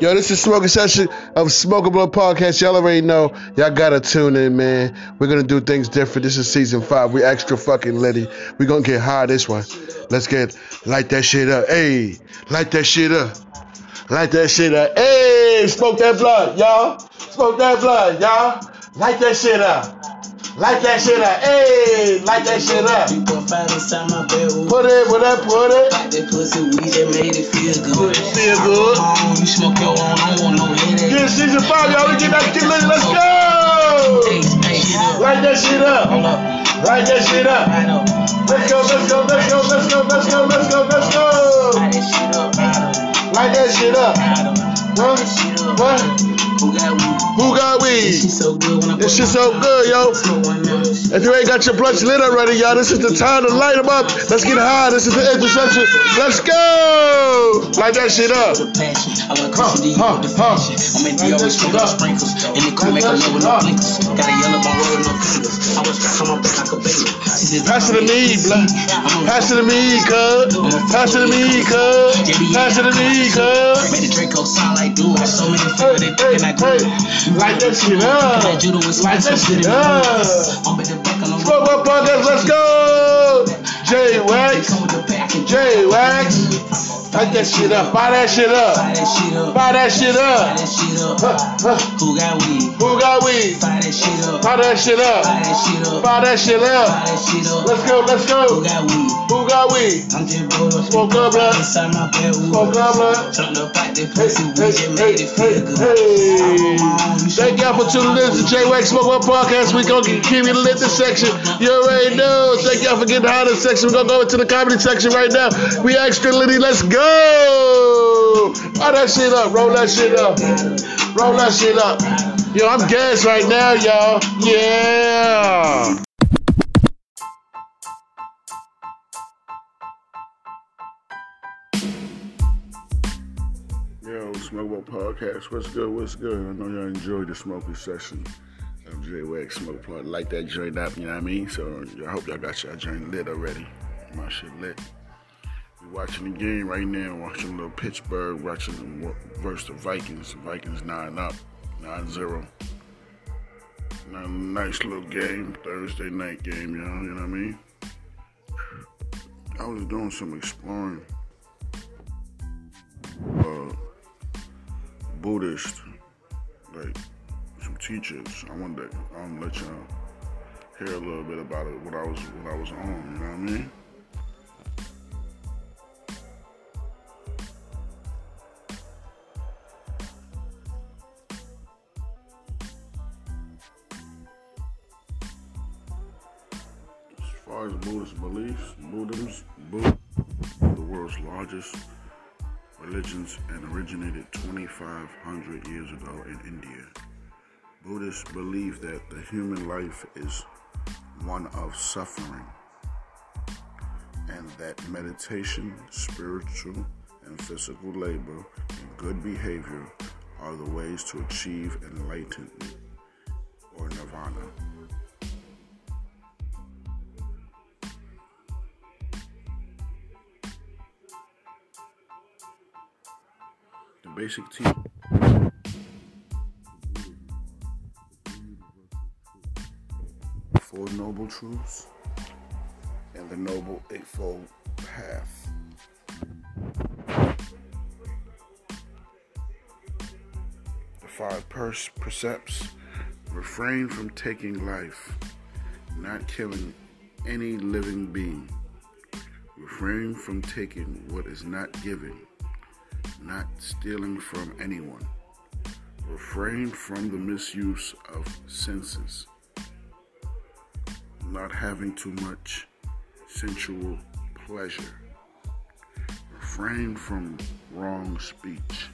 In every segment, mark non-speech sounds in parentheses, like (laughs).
Yo, this is smoking session of Smoking Blood Podcast. Y'all already know. Y'all gotta tune in, man. We're gonna do things different. This is season five. We extra fucking litty. We gonna get high this one. Let's get light that shit up. Hey, light that shit up. Light that shit up. Hey, smoke that blood, y'all. Smoke that blood, y'all. Light that shit up. Light that shit up. Hey, light that shit up. Put it, put it, put it. Like that pussy weed that made it feel good. Feel good. You smoke your own, I don't want no headache. Get season five, y'all. Let's get back, get. Let's go. Light that shit up. Light that shit up. Let's go, let's go, let's go, let's go, let's go, let's go, let's go. Light that shit up, Light that shit up. What? What? Who got? Who got This weed? shit so good This shit so good, yo. So one minute. If you ain't got your blunts lit already, y'all, this is the time to light them up. Let's get high. This is the intersection. Let's go. Light that shit up. Huh, huh, huh. that shit Pass it to me, blood. Pass it to me, cuz. Pass it to me, cuz. Pass it to me, cuz. Made the Draco sound like dude. So many Hey, they hey, thinking I hey. could. Light that shit up. Shit up. The Smoke up let's go! J Wax, J Wax. Light that shit up, buy that shit up, Buy that shit up. buy that shit Buy up. that shit up. Huh, huh. Who got weed? Who got weed? Buy that shit up. Buy that shit up, buy that shit up. that shit up. Let's go, let's go. Who got weed? Who got weed? I'm just rolled up. Smoke up, blood. Inside my bedroom. Smoke up, blood. Turned up like that Hey, pussy that hey, made it feel good. hey. Thank y'all for tuning in to J Wax Smoke Up Podcast. We gonna get keep you lit this section. You already know. Thank y'all for getting behind this section. We're gonna go into the comedy section right now. We extra litty. Let's go. Roll that shit up. Roll that shit up. Roll that shit up. Yo, I'm gas right now, y'all. Yeah. Yo, Smoke Up Podcast. What's good? What's good? I know y'all enjoyed the smoking session of J Wax Smoke. Light that joint up, you know what I mean? So I hope y'all got y'all joint lit already. My shit lit. Watching the game right now, watching little Pittsburgh, watching them versus the Vikings. Vikings 9 up, 9 0. Nice little game, Thursday night game, y'all, you know what I mean? I was doing some exploring. Uh, Buddhist, like some teachers. I wanted to um, let y'all hear a little bit about it. What I was, what I was on. You know what I mean? Originated 2,500 years ago in India. Buddhists believe that the human life is one of suffering and that meditation, spiritual and physical labor, and good behavior are the ways to achieve enlightenment or nirvana. Basic teaching. Four Noble Truths and the Noble Eightfold Path. The five pers- precepts refrain from taking life, not killing any living being, refrain from taking what is not given, not stealing from anyone, refrain from the misuse of senses not having too much sensual pleasure. Refrain from wrong speech.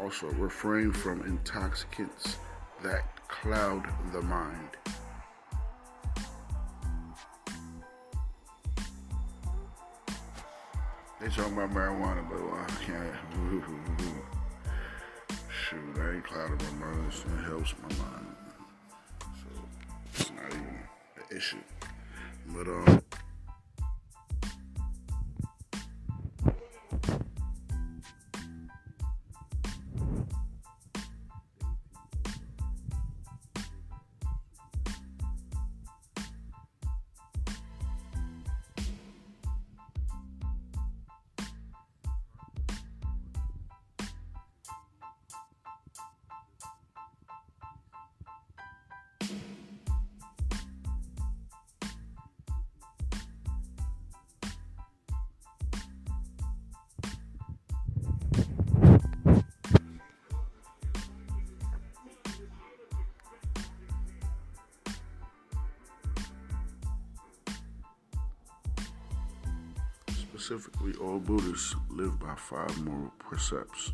Also, refrain from intoxicants that cloud the mind. Talking about marijuana, but well, I can't. Shoot, I ain't clouded my mind. It helps my mind. So it's not even an issue. But um, Specifically, all Buddhists live by five moral precepts,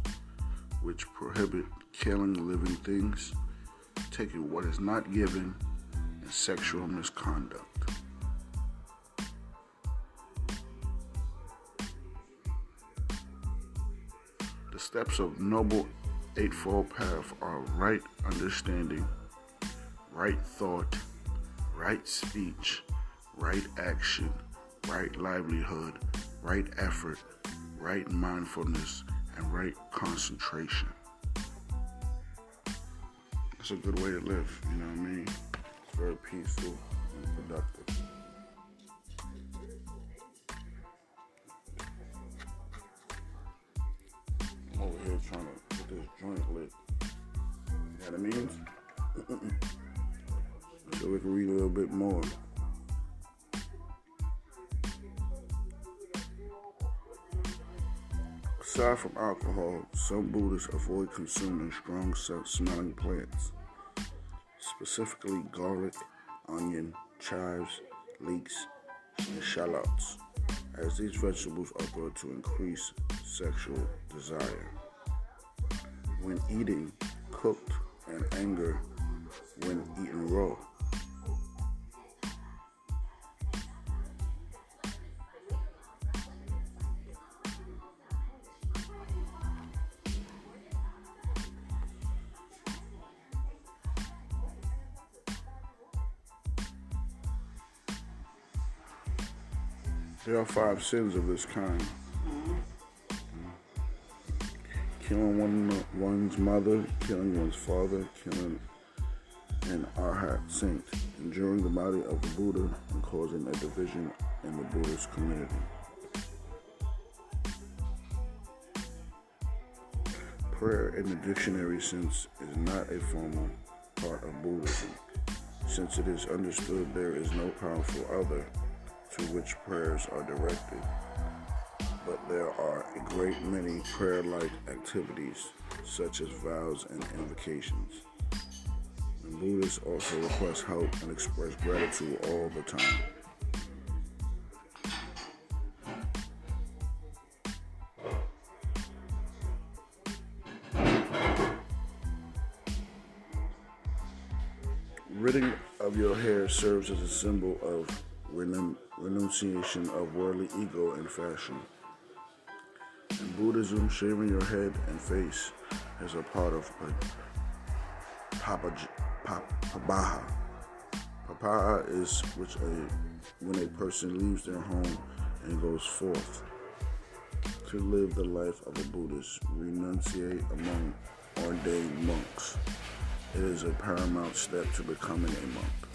which prohibit killing living things, taking what is not given, and sexual misconduct. The steps of Noble Eightfold Path are right understanding, right thought, right speech, right action, right livelihood, right effort, right mindfulness, and right concentration. It's a good way to live, you know what I mean? It's very peaceful and productive. I'm over here trying to get this joint lit. You know what I mean? (laughs) so we can read a little bit more. Aside from alcohol, some Buddhists avoid consuming strong smelling plants, specifically garlic, onion, chives, leeks, and shallots, as these vegetables are thought to increase sexual desire. When eating, cooked, and anger when eaten raw. There are five sins of this kind. Killing one, one's mother, killing one's father, killing an arhat saint, injuring the body of the Buddha, and causing a division in the Buddhist community. Prayer in the dictionary sense is not a formal part of Buddhism, since it is understood there is no powerful other to which prayers are directed, but there are a great many prayer like activities, such as vows and invocations. And Buddhists also request help and express gratitude all the time. Ridding of your hair serves as a symbol of renun- renunciation of worldly ego and fashion. In Buddhism, shaving your head and face is a part of papaja. Papaha. Papaha is which a when a person leaves their home and goes forth to live the life of a Buddhist, renunciate among ordained monks. It is a paramount step to becoming a monk.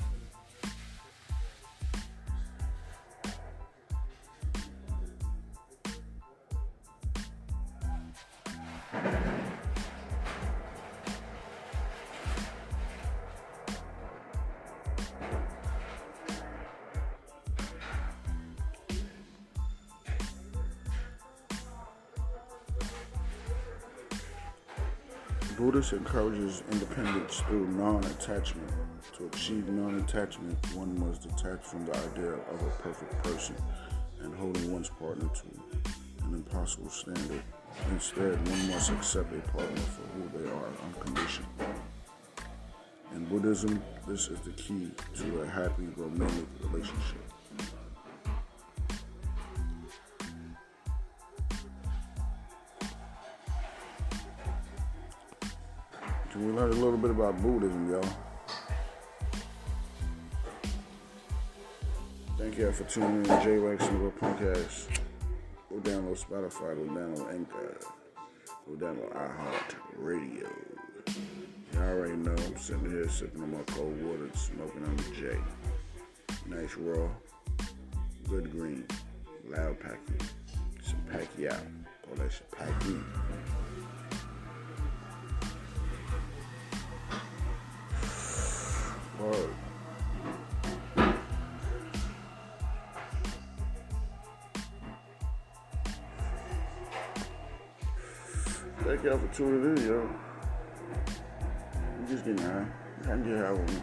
Buddhist encourages independence through non-attachment. To achieve non-attachment, one must detach from the idea of a perfect person and holding one's partner to an impossible standard. Instead, one must accept a partner for who they are unconditionally. In Buddhism, this is the key to a happy romantic relationship. So we learned a little bit about Buddhism, y'all. Thank y'all for tuning in to J Wax and Real Podcast. Go download Spotify, go download Anchor, go download iHeart Radio. Y'all already know I'm sitting here sipping on my cold water and smoking on the J. Nice raw, good green, loud packing, some out. Call that shit packy. Tuning yo. I'm just getting high. I can get high with me.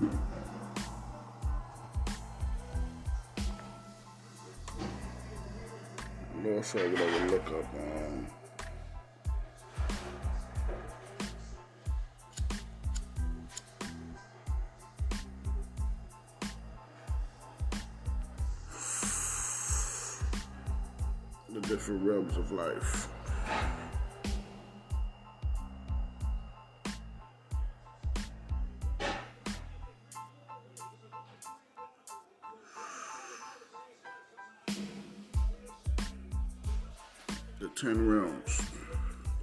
Also, whatever look up on. the different realms of life. The ten realms.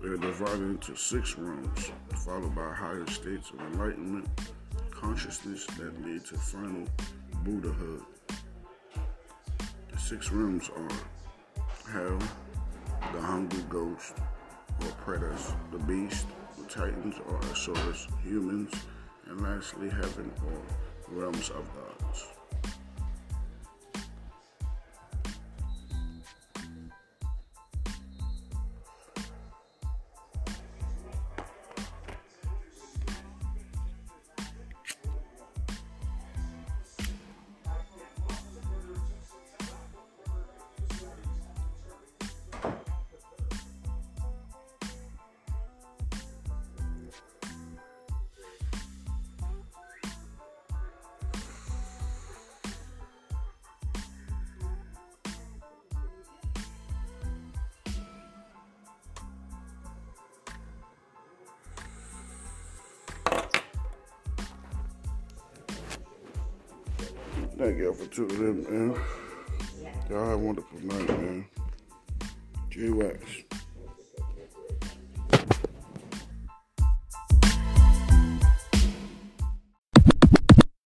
They are divided into six realms, followed by higher states of enlightenment, consciousness that lead to final Buddhahood. The six realms are hell, the hungry ghost or predators, the beast, the titans or asuras, humans, and lastly heaven or realms of gods. Thank y'all for tuning in, man. Y'all have a wonderful night, man. J Wax.